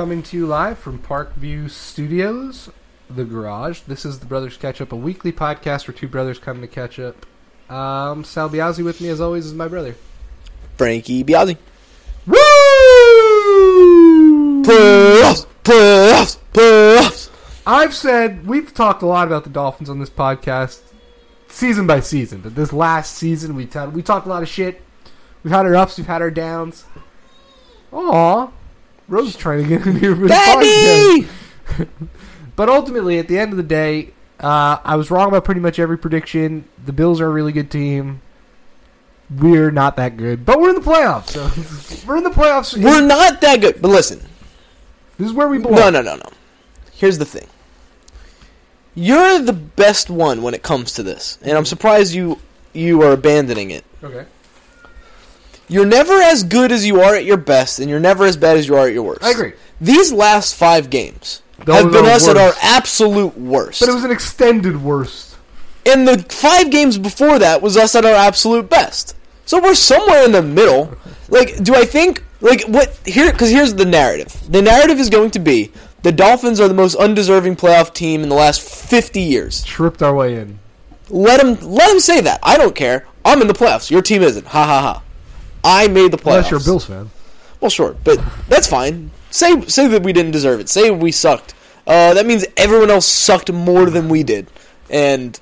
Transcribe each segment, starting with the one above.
coming to you live from Parkview Studios, the garage. This is the Brothers Catch Up, a weekly podcast where two brothers come to catch up. Um, Sal Biazzi with me, as always, is my brother. Frankie Biazzi. Woo! Playoffs, playoffs, playoffs. I've said we've talked a lot about the Dolphins on this podcast, season by season. But this last season, we t- we talked a lot of shit. We've had our ups, we've had our downs. Aw, Rose is trying to get in here for the podcast. But ultimately, at the end of the day, uh, I was wrong about pretty much every prediction. The Bills are a really good team. We're not that good, but we're in the playoffs. So we're in the playoffs. We're not that good. But listen, this is where we belong. no, no, no, no. Here's the thing. You're the best one when it comes to this, and I'm surprised you you are abandoning it. Okay. You're never as good as you are at your best, and you're never as bad as you are at your worst. I agree. These last five games Those have been us at our absolute worst. But it was an extended worst. And the five games before that was us at our absolute best. So we're somewhere in the middle. Like, do I think like what here? Because here's the narrative. The narrative is going to be the Dolphins are the most undeserving playoff team in the last 50 years. Tripped our way in. Let them let them say that. I don't care. I'm in the playoffs. Your team isn't. Ha ha ha. I made the playoffs. Unless you're a Bills fan. Well, sure, but that's fine. Say say that we didn't deserve it. Say we sucked. Uh, that means everyone else sucked more than we did. And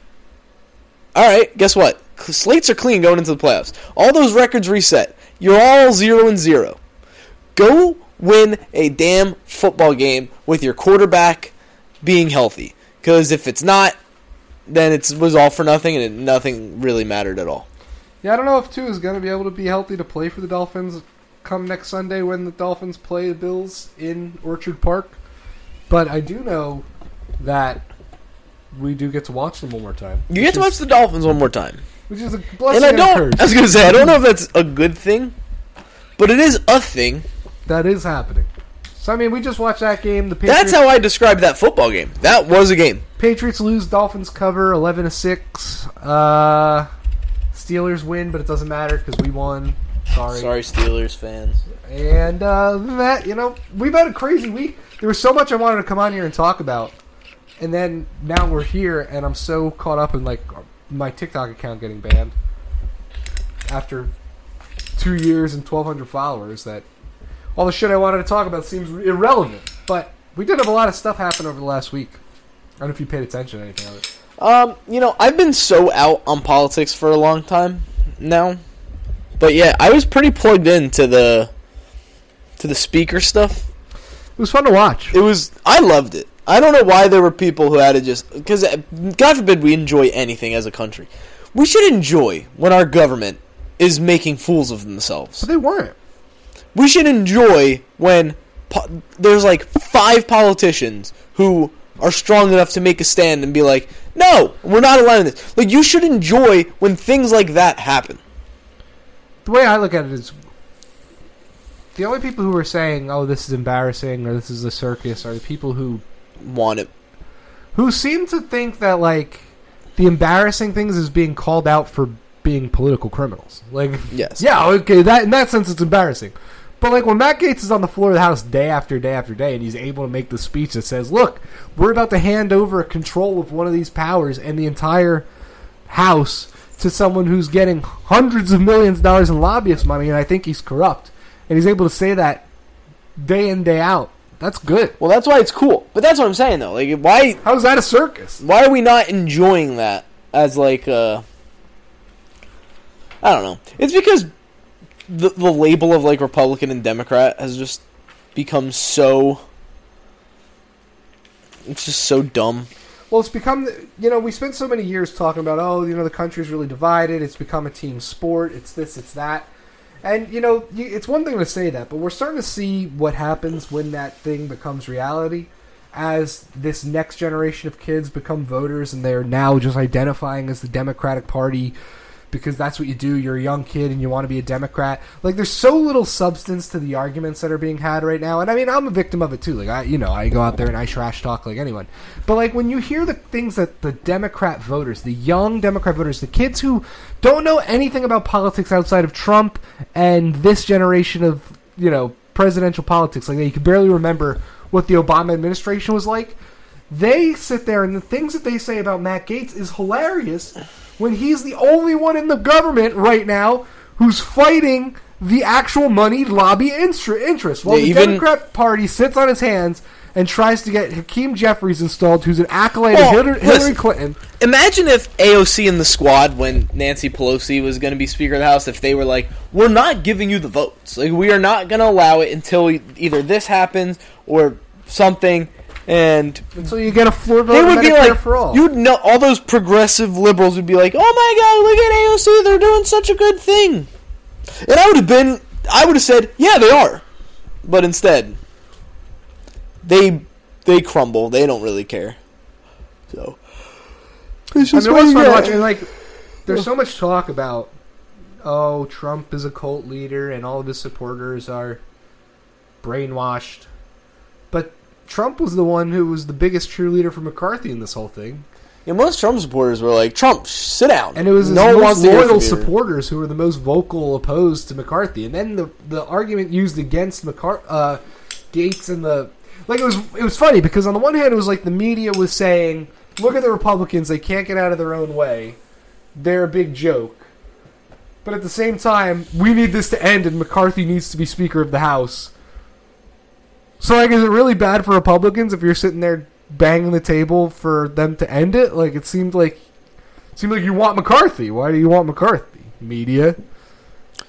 all right, guess what? Slates are clean going into the playoffs. All those records reset. You're all zero and zero. Go win a damn football game with your quarterback being healthy. Because if it's not, then it was all for nothing, and nothing really mattered at all. Yeah, I don't know if Tua is going to be able to be healthy to play for the Dolphins come next Sunday when the Dolphins play the Bills in Orchard Park. But I do know that we do get to watch them one more time. You get to watch the Dolphins one more time. which is a blessing And I and, don't. curse. I was gonna say I don't know if that's a good thing, but it is a thing. That is happening. So I mean, we just watched that game. The Patriots, That's how I describe that football game. That was a game. Patriots lose, Dolphins cover, eleven to six. Uh, Steelers win, but it doesn't matter because we won. Sorry. Sorry, Steelers fans. And uh, other than that, you know, we've had a crazy week. There was so much I wanted to come on here and talk about, and then now we're here, and I'm so caught up in like my TikTok account getting banned after two years and 1,200 followers that all the shit I wanted to talk about seems irrelevant. But we did have a lot of stuff happen over the last week. I don't know if you paid attention to anything of it. Um, you know, I've been so out on politics for a long time now, but yeah, I was pretty plugged into the to the speaker stuff. It was fun to watch. It was. I loved it. I don't know why there were people who had to just because God forbid we enjoy anything as a country. We should enjoy when our government is making fools of themselves. But they weren't. we should enjoy when po- there's like five politicians who are strong enough to make a stand and be like, "No, we're not allowing this." Like you should enjoy when things like that happen. the way I look at it is the only people who are saying, "Oh, this is embarrassing" or "This is a circus" are the people who Want it? who seem to think that like the embarrassing things is being called out for being political criminals. Like, Yes. yeah, okay, that in that sense it's embarrassing. But like when Matt Gaetz is on the floor of the House day after day after day, and he's able to make the speech that says, "Look, we're about to hand over control of one of these powers and the entire House to someone who's getting hundreds of millions of dollars in lobbyist money, and I think he's corrupt," and he's able to say that day in day out. That's good. Well, that's why it's cool. But that's what I'm saying though. Like, why? How is that a circus? Why are we not enjoying that as like uh I don't know. It's because the the label of like Republican and Democrat has just become so. It's just so dumb. Well, it's become, you know, we spent so many years talking about, oh, you know, the country's really divided. It's become a team sport. It's this, it's that. And, you know, it's one thing to say that, but we're starting to see what happens when that thing becomes reality as this next generation of kids become voters and they're now just identifying as the Democratic Party because that's what you do. You're a young kid and you want to be a Democrat. Like, there's so little substance to the arguments that are being had right now. And I mean, I'm a victim of it too. Like, I, you know, I go out there and I trash talk like anyone. But like, when you hear the things that the Democrat voters, the young Democrat voters, the kids who don't know anything about politics outside of Trump and this generation of, you know, presidential politics like. You can barely remember what the Obama administration was like. They sit there and the things that they say about Matt Gaetz is hilarious when he's the only one in the government right now who's fighting the actual money lobby interest. While Yeah, the even- Democrat Party sits on his hands and tries to get Hakeem Jeffries installed, who's an acolyte Well, of Hillary, listen. Clinton. Imagine if AOC and the squad, when Nancy Pelosi was going to be Speaker of the House, if they were like, "We're not giving you the votes. Like, we are not going to allow it until either this happens or something." And And so you get a floor vote they would be like, for all. you'd know, all those progressive liberals would be like, "Oh my God, look at AOC! They're doing such a good thing." And I would have been, I would have said, "Yeah, they are," but instead, they they crumble. They don't really care. So. It's just I mean, it was fun watching. Like, there's so much talk about, oh, Trump is a cult leader and all of his supporters are brainwashed. But Trump was the one who was the biggest cheerleader for McCarthy in this whole thing, Yeah, most Trump supporters were like, "Trump, sit down." and it was his no one most wants to hear loyal supporters who were the most vocal opposed to McCarthy. And then the the argument used against McCarthy, uh, Gaetz and the like it was it was funny because on the one hand it was like the media was saying, look at the Republicans, they can't get out of their own way, they're a big joke. But at the same time, we need this to end, and McCarthy needs to be Speaker of the House. So, like, is it really bad for Republicans if you're sitting there banging the table for them to end it? Like, it seemed like it seemed like you want McCarthy. Why do you want McCarthy? Media.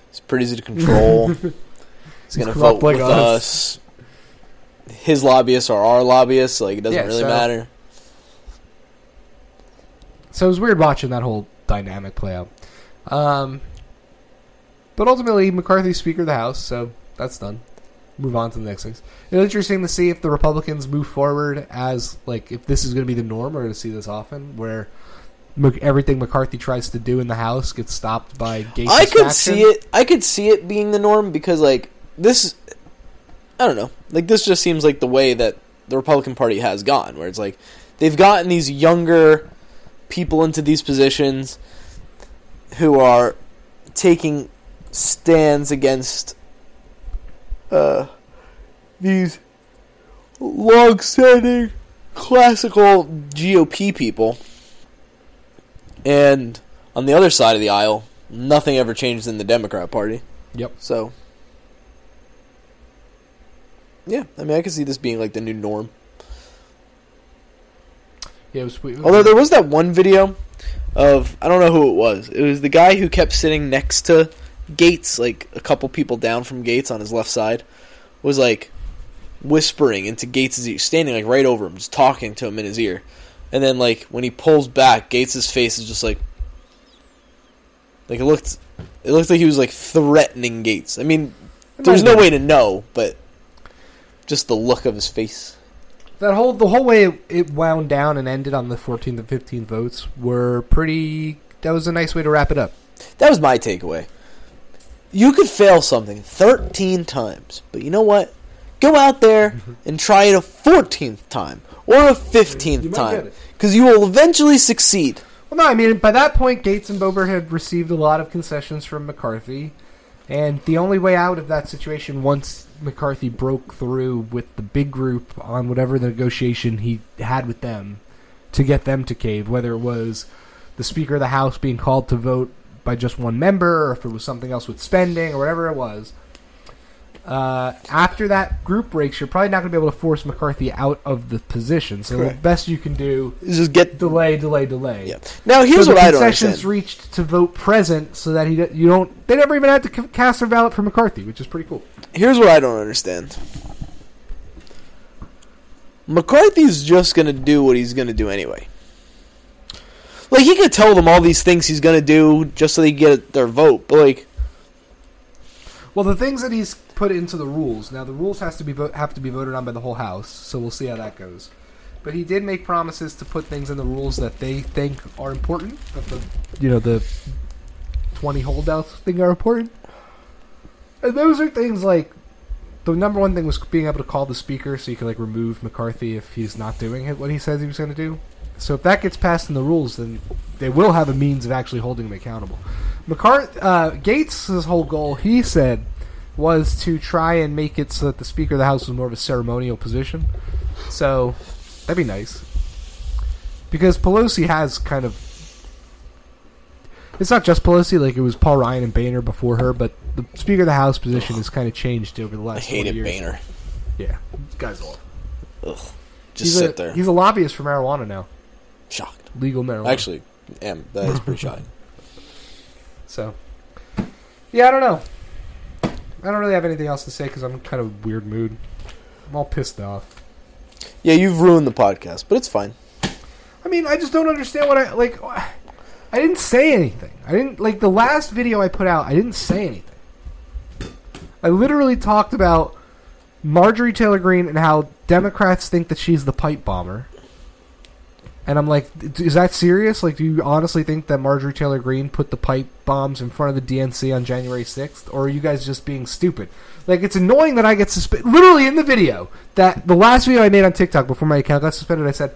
It's pretty easy to control. He's gonna vote like with us. us. His lobbyists are our lobbyists. Like it doesn't Yeah, really so- matter. So it was weird watching that whole dynamic play out. Um, but ultimately, McCarthy's Speaker of the House, so that's done. Move on to the next things. It's interesting to see if the Republicans move forward as like if this is going to be the norm, or to see this often where everything McCarthy tries to do in the House gets stopped by Gaetz. I could see it. I could see it being the norm because like this. I don't know. Like this just seems like the way that the Republican Party has gone, where it's like they've gotten these younger people into these positions who are taking stands against uh, these long-standing classical GOP people, and on the other side of the aisle, nothing ever changes in the Democrat Party. Yep. So, yeah, I mean, I can see this being like the new norm. Yeah, it was, was Although there was that one video of I don't know who it was. It was the guy who kept sitting next to Gaetz, like a couple people down from Gaetz on his left side, was like whispering into Gaetz' ear, standing like right over him, just talking to him in his ear. And then like when he pulls back, Gaetz' face is just like like it looked it looked like he was like threatening Gaetz. I mean, there's no way to know, but just the look of his face. that whole the whole way it, it wound down and ended on the 14th and 15th votes were pretty. That was a nice way to wrap it up. That was my takeaway. You could fail something 13 times, but you know what? Go out there and try it a 14th time or a 15th might time because you will eventually succeed. Well, no, I mean by that point, Gaetz and Boebert had received a lot of concessions from McCarthy, and the only way out of that situation, once McCarthy broke through with the big group on whatever the negotiation he had with them to get them to cave, whether it was the Speaker of the House being called to vote by just one member, or if it was something else with spending, or whatever it was. Uh, after that group breaks, you're probably not going to be able to force McCarthy out of the position. So the best you can do is Just get delay, delay, delay. yeah. Now here's so what I don't concessions understand. reached to vote present, so that he you don't. They never even had to cast their ballot for McCarthy, which is pretty cool. Here's what I don't understand. McCarthy's just gonna do what he's gonna do anyway. Like he could tell them all these things he's gonna do just so they get their vote, but like Well, the things that he's put into the rules now, the rules has to be vo- have to be voted on by the whole House, so we'll see how that goes. But he did make promises to put things in the rules that they think are important. That the you know the twenty holdouts think are important, and those are things like the number one thing was being able to call the speaker so you could like remove McCarthy if he's not doing what he says he was going to do. So if that gets passed in the rules, then they will have a means of actually holding him accountable. McCart- uh, Gaetz' whole goal, he said, was to try and make it so that the Speaker of the House was more of a ceremonial position. So that'd be nice. Because Pelosi has kind of. It's not just Pelosi, like it was Paul Ryan and Boehner before her, but the Speaker of the House position has kind of changed over the last 40 hated years. Boehner. Yeah, this guy's off. Ugh. Just he's sit a, there. He's a lobbyist for marijuana now. Shocked. Legal marijuana. Actually, am that is pretty shocking. So, yeah, I don't know. I don't really have anything else to say because I'm in kind of a weird mood. I'm all pissed off. Yeah, you've ruined the podcast, but it's fine. I mean, I just don't understand what I like. I didn't say anything. I didn't like the last video I put out. I didn't say anything. I literally talked about Marjorie Taylor Greene and how Democrats think that she's the pipe bomber. And I'm like, is that serious? Like, do you honestly think that Marjorie Taylor Greene put the pipe bombs in front of the DNC on January 6th? Or are you guys just being stupid? Like, it's annoying that I get suspended. Literally in the video, that the last video I made on TikTok before my account got suspended, I said,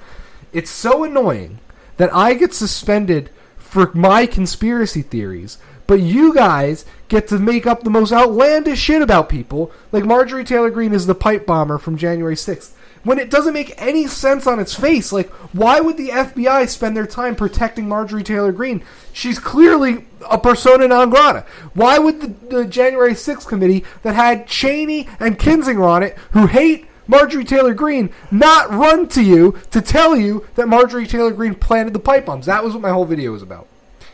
it's so annoying that I get suspended for my conspiracy theories, but you guys get to make up the most outlandish shit about people, like Marjorie Taylor Greene is the pipe bomber from January 6th. When it doesn't make any sense on its face, like why would the FBI spend their time protecting Marjorie Taylor Greene? She's clearly a persona non grata. Why would the, the January 6th committee that had Cheney and Kinzinger on it, who hate Marjorie Taylor Greene not run to you to tell you that Marjorie Taylor Greene planted the pipe bombs. That was what my whole video was about.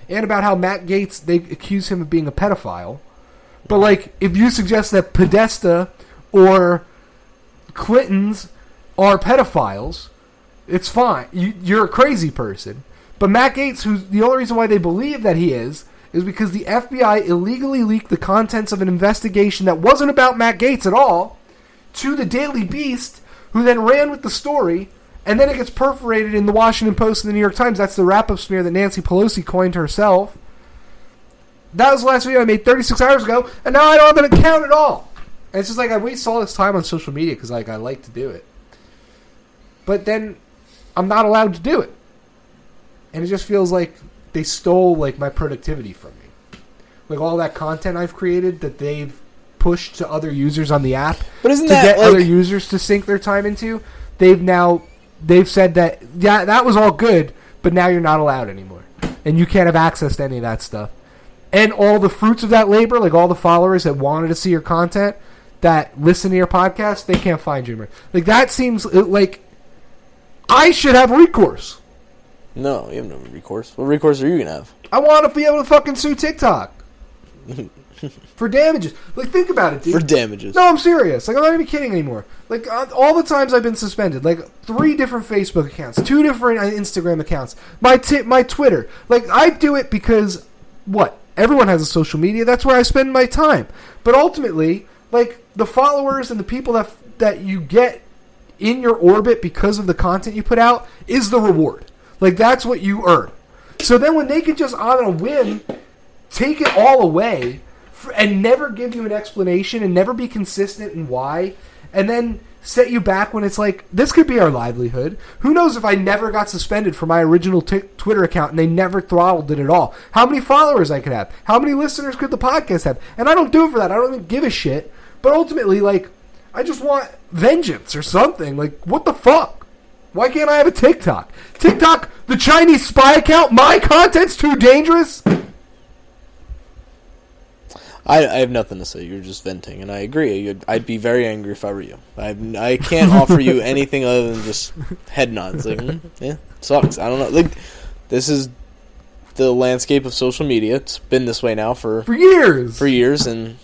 And about how Matt Gaetz, they accuse him of being a pedophile. But, like, if you suggest that Podesta or Clinton's are pedophiles, it's fine. You, you're a crazy person. But Matt Gaetz, who's the only reason why they believe that he is, is because the FBI illegally leaked the contents of an investigation that wasn't about Matt Gaetz at all to the Daily Beast, who then ran with the story, and then it gets perforated in the Washington Post and the New York Times. That's the wrap up smear that Nancy Pelosi coined herself. That was the last video I made 36 hours ago, and now I don't have an account at all. And it's just like I waste all this time on social media because like I like to do it, but then I'm not allowed to do it, and it just feels like they stole like my productivity from me, like all that content I've created that they've pushed to other users on the app But isn't to that get like, other users to sink their time into. They've now they've said that yeah that was all good, but now you're not allowed anymore, and you can't have access to any of that stuff. And all the fruits of that labor, like all the followers that wanted to see your content, that listen to your podcast, they can't find you anymore. Like that seems like I should have recourse. no, you have no recourse. What recourse are you gonna have? I want to be able to fucking sue TikTok for damages. Like think about it, dude. For damages. No, I'm serious. Like I'm not even kidding anymore. Like uh, all the times I've been suspended, like three different Facebook accounts, two different uh, Instagram accounts, my ti my Twitter. Like I do it because what? Everyone has a social media. That's where I spend my time. But ultimately, like the followers and the people that that you get in your orbit because of the content you put out is the reward. Like that's what you earn. So then when they can just on a whim take it all away and never give you an explanation and never be consistent in why and then set you back when it's like this could be our livelihood. Who knows if i never got suspended for my original t- twitter account and they never throttled it at all? How many followers i could have? How many listeners could the podcast have? And i don't do it for that. I don't even give a shit. But ultimately like i just want vengeance or something like what the fuck why can't i have a tiktok tiktok the chinese spy account my content's too dangerous I, I have nothing to say. You're just venting, and I agree. You'd, I'd be very angry if I were you. I I can't offer you anything other than just head nods. Like, mm, yeah, sucks. I don't know. Like, this is the landscape of social media. It's been this way now for for years for years, and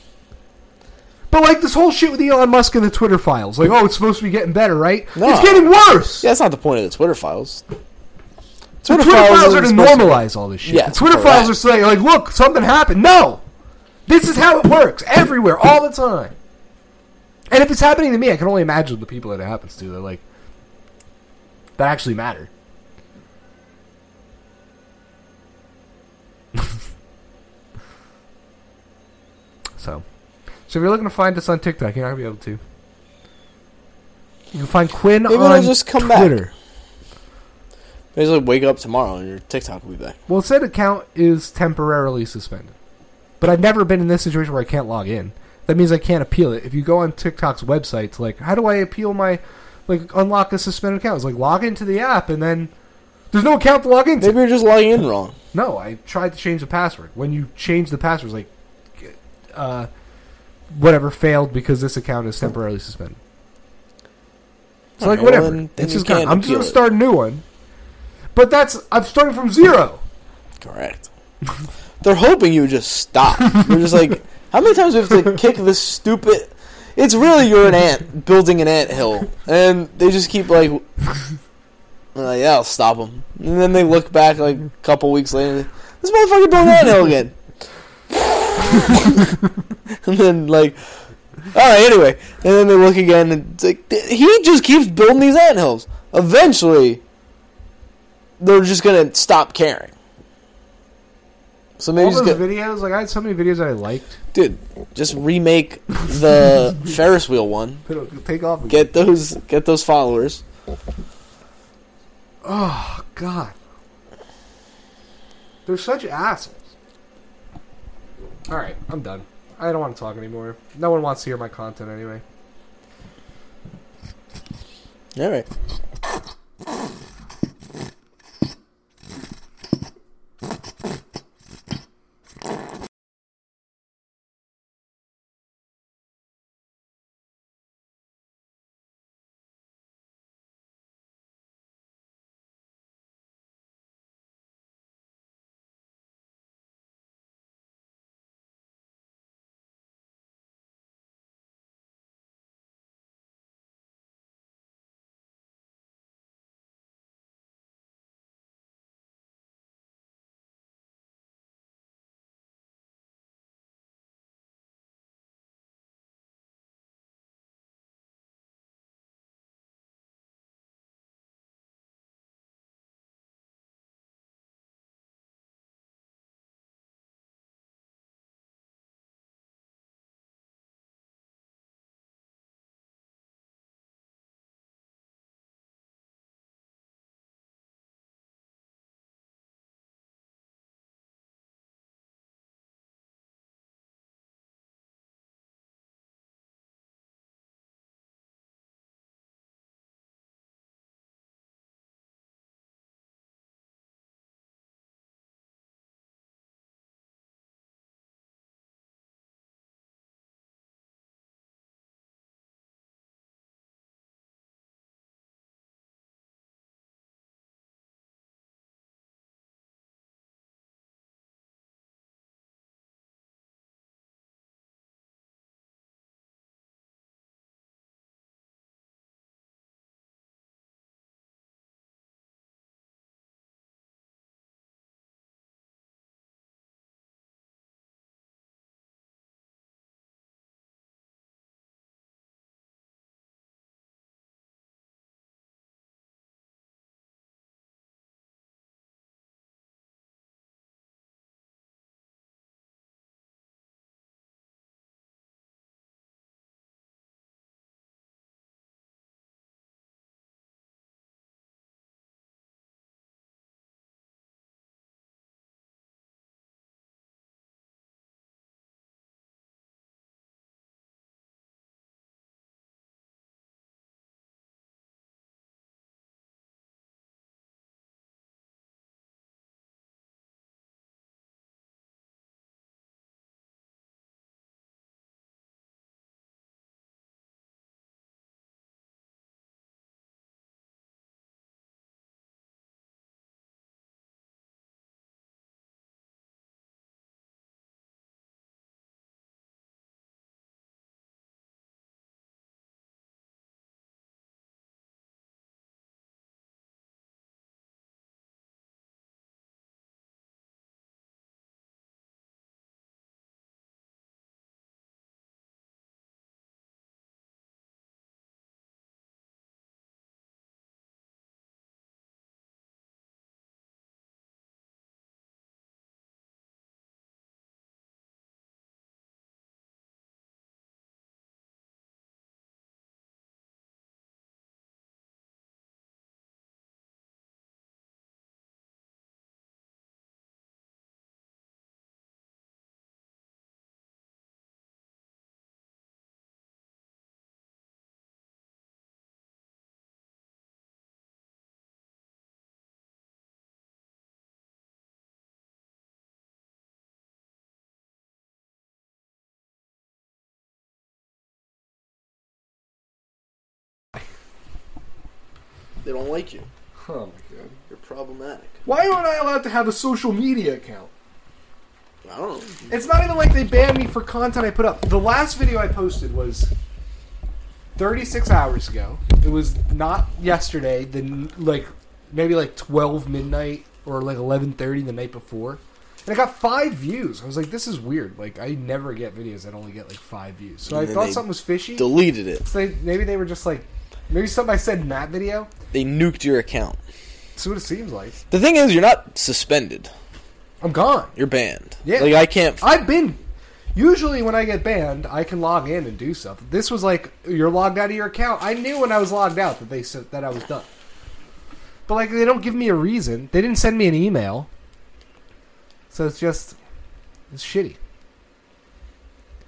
But like this whole shit with Elon Musk and the Twitter files, like, oh, it's supposed to be getting better, right? No. It's getting worse. yeah, that's not the point of the Twitter files. the Twitter, files, are to normalize all this shit. Yes, the Twitter files are saying, like, look, something happened. No, this is how it works everywhere, all the time. And if it's happening to me, I can only imagine the people that it happens to. That like that actually matter. so, so if you're looking to find us on TikTok, you're not gonna be able to. You can find Quinn Maybe on it'll just come back. Twitter. Maybe wake up tomorrow and your TikTok will be back. Well, it said account is temporarily suspended. But I've never been in this situation where I can't log in. that means I can't appeal it. If you go on TikTok's website to like, how do I appeal my, like, unlock a suspended account? It's like log into the app and then there's no account to log into. Maybe you're just logging in wrong. No, I tried to change the password. When you change the password, it's like, uh, whatever failed because this account is temporarily suspended. So like whatever, then- then it's just gone. I'm just gonna start a new one. But that's I'm starting from zero. Correct. They're hoping you just stop. They're just like, how many times do we have to kick this stupid? It's really you're an ant building an ant hill, and they just keep like, yeah, I'll stop them. And then they look back like a couple weeks later, this motherfucker building an ant hill again. and then like, all right, anyway, and then they look again, and it's like he just keeps building these ant hills. Eventually, they're just gonna stop caring. So maybe All those videos, like I had so many videos that I liked. dude, just remake the Ferris wheel one. Take off. Again. Get those, get those followers. Oh God, they're such assholes. All right, I'm done. I don't want to talk anymore. No one wants to hear my content anyway. All right. They don't like you. Oh my god. You're problematic. Why aren't I allowed to have a social media account? I don't know. It's not even like they banned me for content I put up. The last video I posted was 36 hours ago. It was not yesterday. Then like maybe like 12 midnight or like 11:30 the night before. And I got five views. I was like, this is weird. Like I never get videos that only get like five views. So And I thought something was fishy. Deleted it. so they, maybe they were just like maybe something I said in that video. They nuked your account. That's what it seems like. The thing is, you're not suspended. I'm gone. You're banned. Yeah. Like I can't. I've been. Usually, when I get banned, I can log in and do stuff. This was like you're logged out of your account. I knew when I was logged out that they said that I was done. But like, they don't give me a reason. They didn't send me an email. So it's just, it's shitty.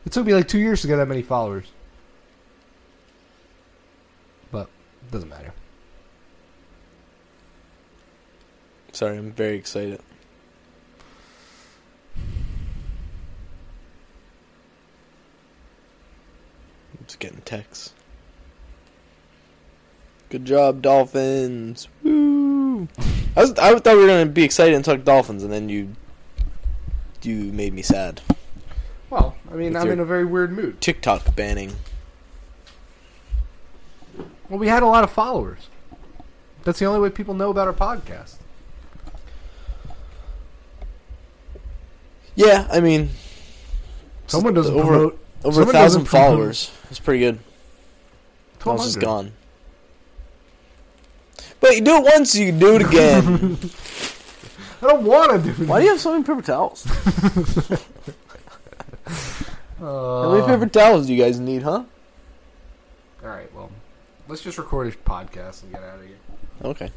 It took me like two years to get that many followers. But it doesn't matter. Sorry, I'm very excited. I'm just getting texts. Good job, Dolphins! Woo! I was I thought we were gonna be excited and talk Dolphins, and then you you made me sad. Well, I mean, With I'm in a very weird mood. TikTok banning. Well, we had a lot of followers. That's the only way people know about our podcast. Yeah, I mean, Someone doesn't over promote. over a thousand followers. It's pretty good. Just 1200. gone. But you do it once, you can do it again. I don't want to do. Why do you have so many paper towels? Uh, How many paper towels do you guys need, huh? all right, well, let's just record a podcast and get out of here. Okay.